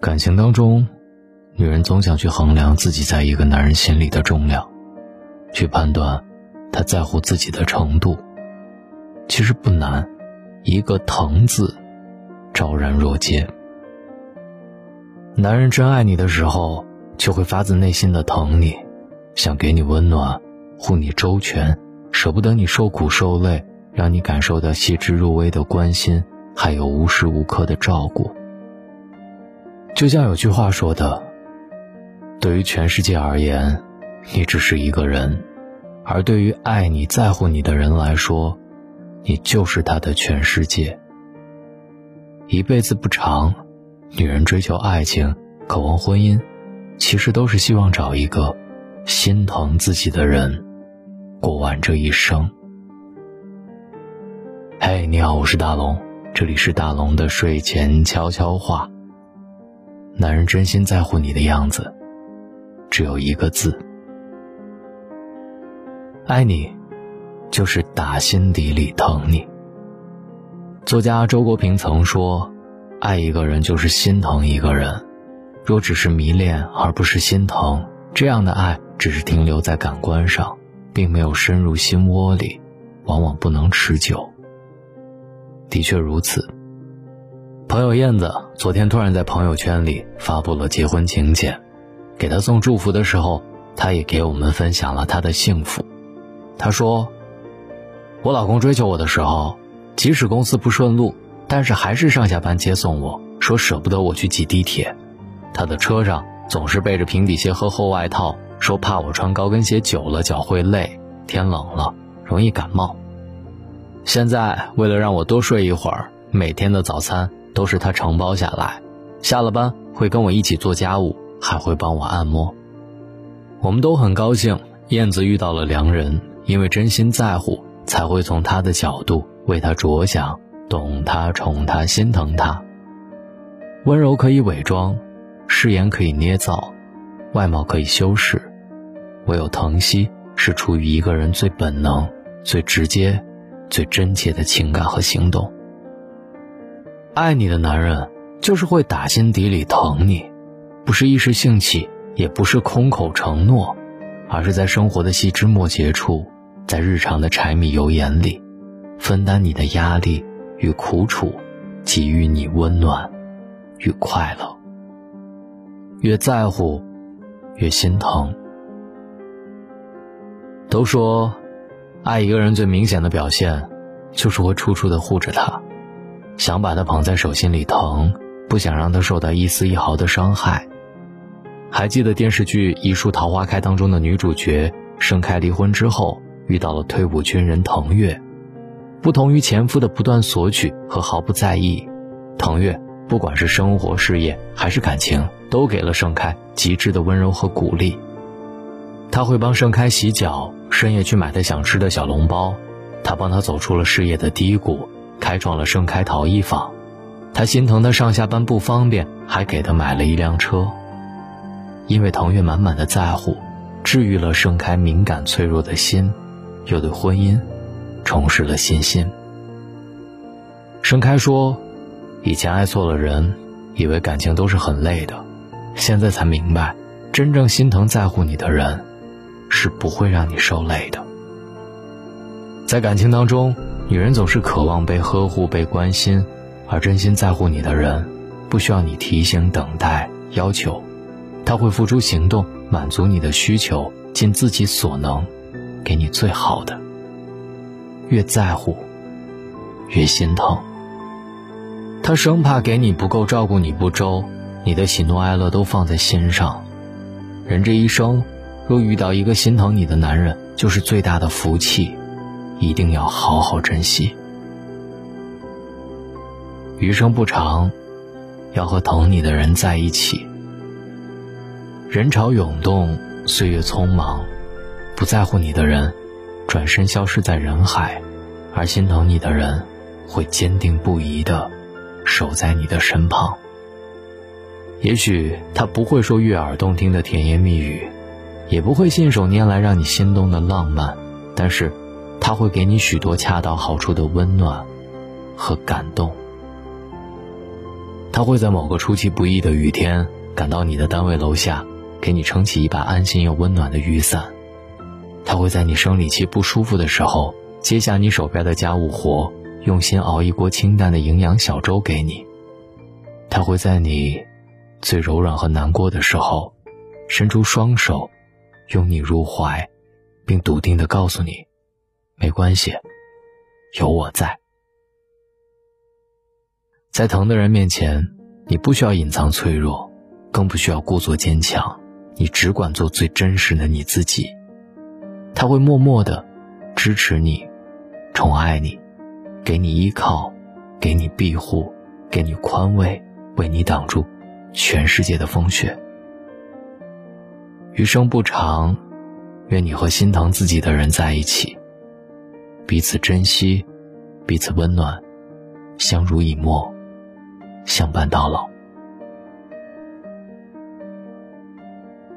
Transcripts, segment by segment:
感情当中，女人总想去衡量自己在一个男人心里的重量，去判断他在乎自己的程度。其实不难，一个“疼”字，昭然若揭。男人真爱你的时候，就会发自内心的疼你，想给你温暖，护你周全，舍不得你受苦受累，让你感受到细致入微的关心，还有无时无刻的照顾。就像有句话说的：“对于全世界而言，你只是一个人；而对于爱你在乎你的人来说，你就是他的全世界。”一辈子不长，女人追求爱情、渴望婚姻，其实都是希望找一个心疼自己的人，过完这一生。嘿，你好，我是大龙，这里是大龙的睡前悄悄话。男人真心在乎你的样子，只有一个字：爱你，就是打心底里疼你。作家周国平曾说：“爱一个人就是心疼一个人，若只是迷恋而不是心疼，这样的爱只是停留在感官上，并没有深入心窝里，往往不能持久。”的确如此。朋友燕子昨天突然在朋友圈里发布了结婚请柬，给她送祝福的时候，她也给我们分享了她的幸福。她说：“我老公追求我的时候，即使公司不顺路，但是还是上下班接送我，说舍不得我去挤地铁。他的车上总是背着平底鞋和厚外套，说怕我穿高跟鞋久了脚会累，天冷了容易感冒。现在为了让我多睡一会儿，每天的早餐。”都是他承包下来，下了班会跟我一起做家务，还会帮我按摩。我们都很高兴，燕子遇到了良人，因为真心在乎，才会从他的角度为他着想，懂他、宠他、心疼他。温柔可以伪装，誓言可以捏造，外貌可以修饰，唯有疼惜是出于一个人最本能、最直接、最真切的情感和行动。爱你的男人就是会打心底里疼你，不是一时兴起，也不是空口承诺，而是在生活的细枝末节处，在日常的柴米油盐里，分担你的压力与苦楚，给予你温暖与快乐。越在乎，越心疼。都说，爱一个人最明显的表现，就是会处处的护着他。想把他捧在手心里疼，不想让他受到一丝一毫的伤害。还记得电视剧《一树桃花开》当中的女主角盛开离婚之后，遇到了退伍军人腾越。不同于前夫的不断索取和毫不在意，腾越不管是生活、事业还是感情，都给了盛开极致的温柔和鼓励。他会帮盛开洗脚，深夜去买他想吃的小笼包。他帮他走出了事业的低谷。开创了盛开陶艺坊，他心疼他上下班不方便，还给他买了一辆车。因为腾越满满的在乎，治愈了盛开敏感脆弱的心，又对婚姻重拾了信心。盛开说：“以前爱错了人，以为感情都是很累的，现在才明白，真正心疼在乎你的人，是不会让你受累的。在感情当中。”女人总是渴望被呵护、被关心，而真心在乎你的人，不需要你提醒、等待、要求，他会付出行动，满足你的需求，尽自己所能，给你最好的。越在乎，越心疼。他生怕给你不够，照顾你不周，你的喜怒哀乐都放在心上。人这一生，若遇到一个心疼你的男人，就是最大的福气。一定要好好珍惜。余生不长，要和疼你的人在一起。人潮涌动，岁月匆忙，不在乎你的人，转身消失在人海；而心疼你的人，会坚定不移的守在你的身旁。也许他不会说悦耳动听的甜言蜜语，也不会信手拈来让你心动的浪漫，但是。他会给你许多恰到好处的温暖和感动。他会在某个出其不意的雨天赶到你的单位楼下，给你撑起一把安心又温暖的雨伞。他会在你生理期不舒服的时候接下你手边的家务活，用心熬一锅清淡的营养小粥给你。他会在你最柔软和难过的时候，伸出双手，拥你入怀，并笃定地告诉你：“没关系，有我在。”在疼的人面前，你不需要隐藏脆弱，更不需要故作坚强，你只管做最真实的你自己。他会默默的支持你，宠爱你，给你依靠，给你庇护，给你宽慰，为你挡住全世界的风雪。余生不长，愿你和心疼自己的人在一起，彼此珍惜，彼此温暖，相濡以沫。相伴到老。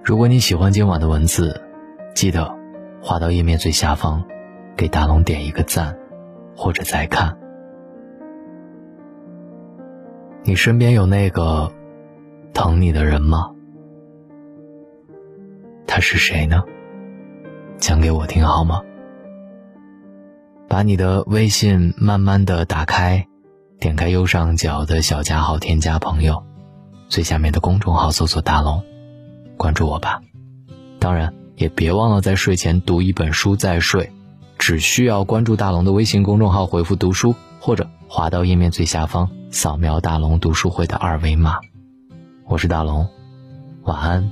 如果你喜欢今晚的文字，记得划到页面最下方，给大龙点一个赞，或者再看。你身边有那个疼你的人吗？他是谁呢？讲给我听好吗？把你的微信慢慢的打开。点开右上角的小加号，添加朋友，最下面的公众号搜索“大龙”，关注我吧。当然，也别忘了在睡前读一本书再睡。只需要关注大龙的微信公众号，回复“读书”或者滑到页面最下方，扫描大龙读书会的二维码。我是大龙，晚安。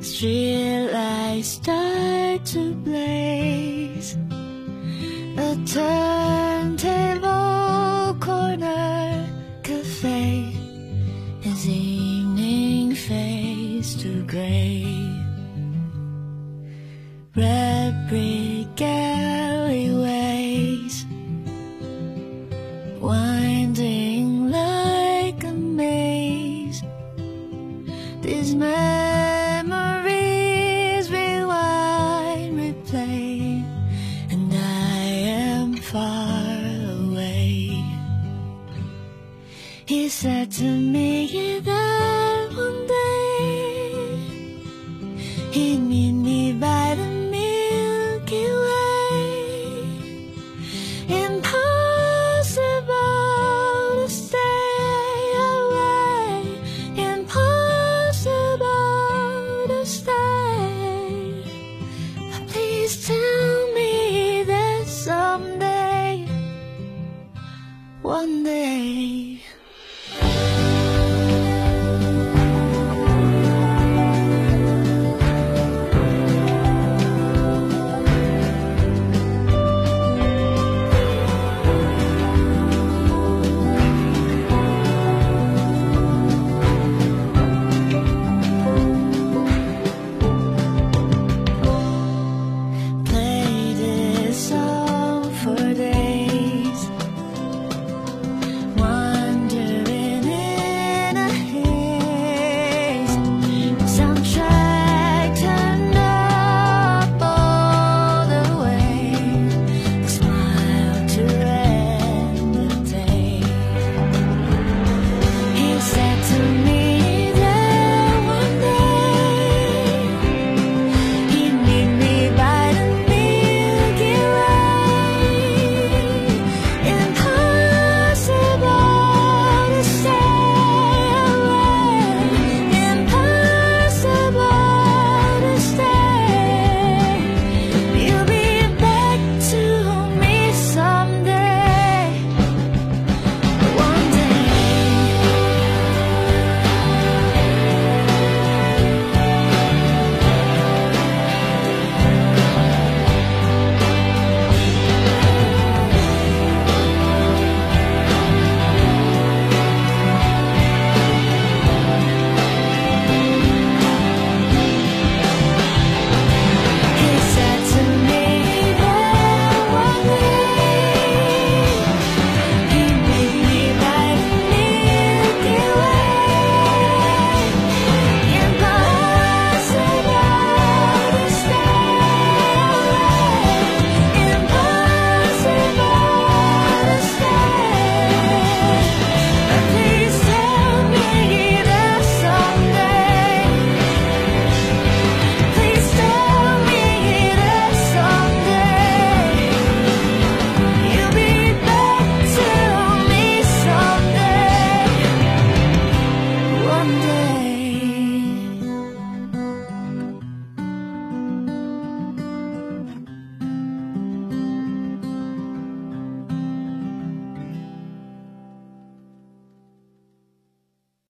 Streetlights start to blaze. A turntable corner cafe As evening fades to grey Red brick say that one day he'd meet me by the Milky Way. Impossible to stay away, impossible to stay. Please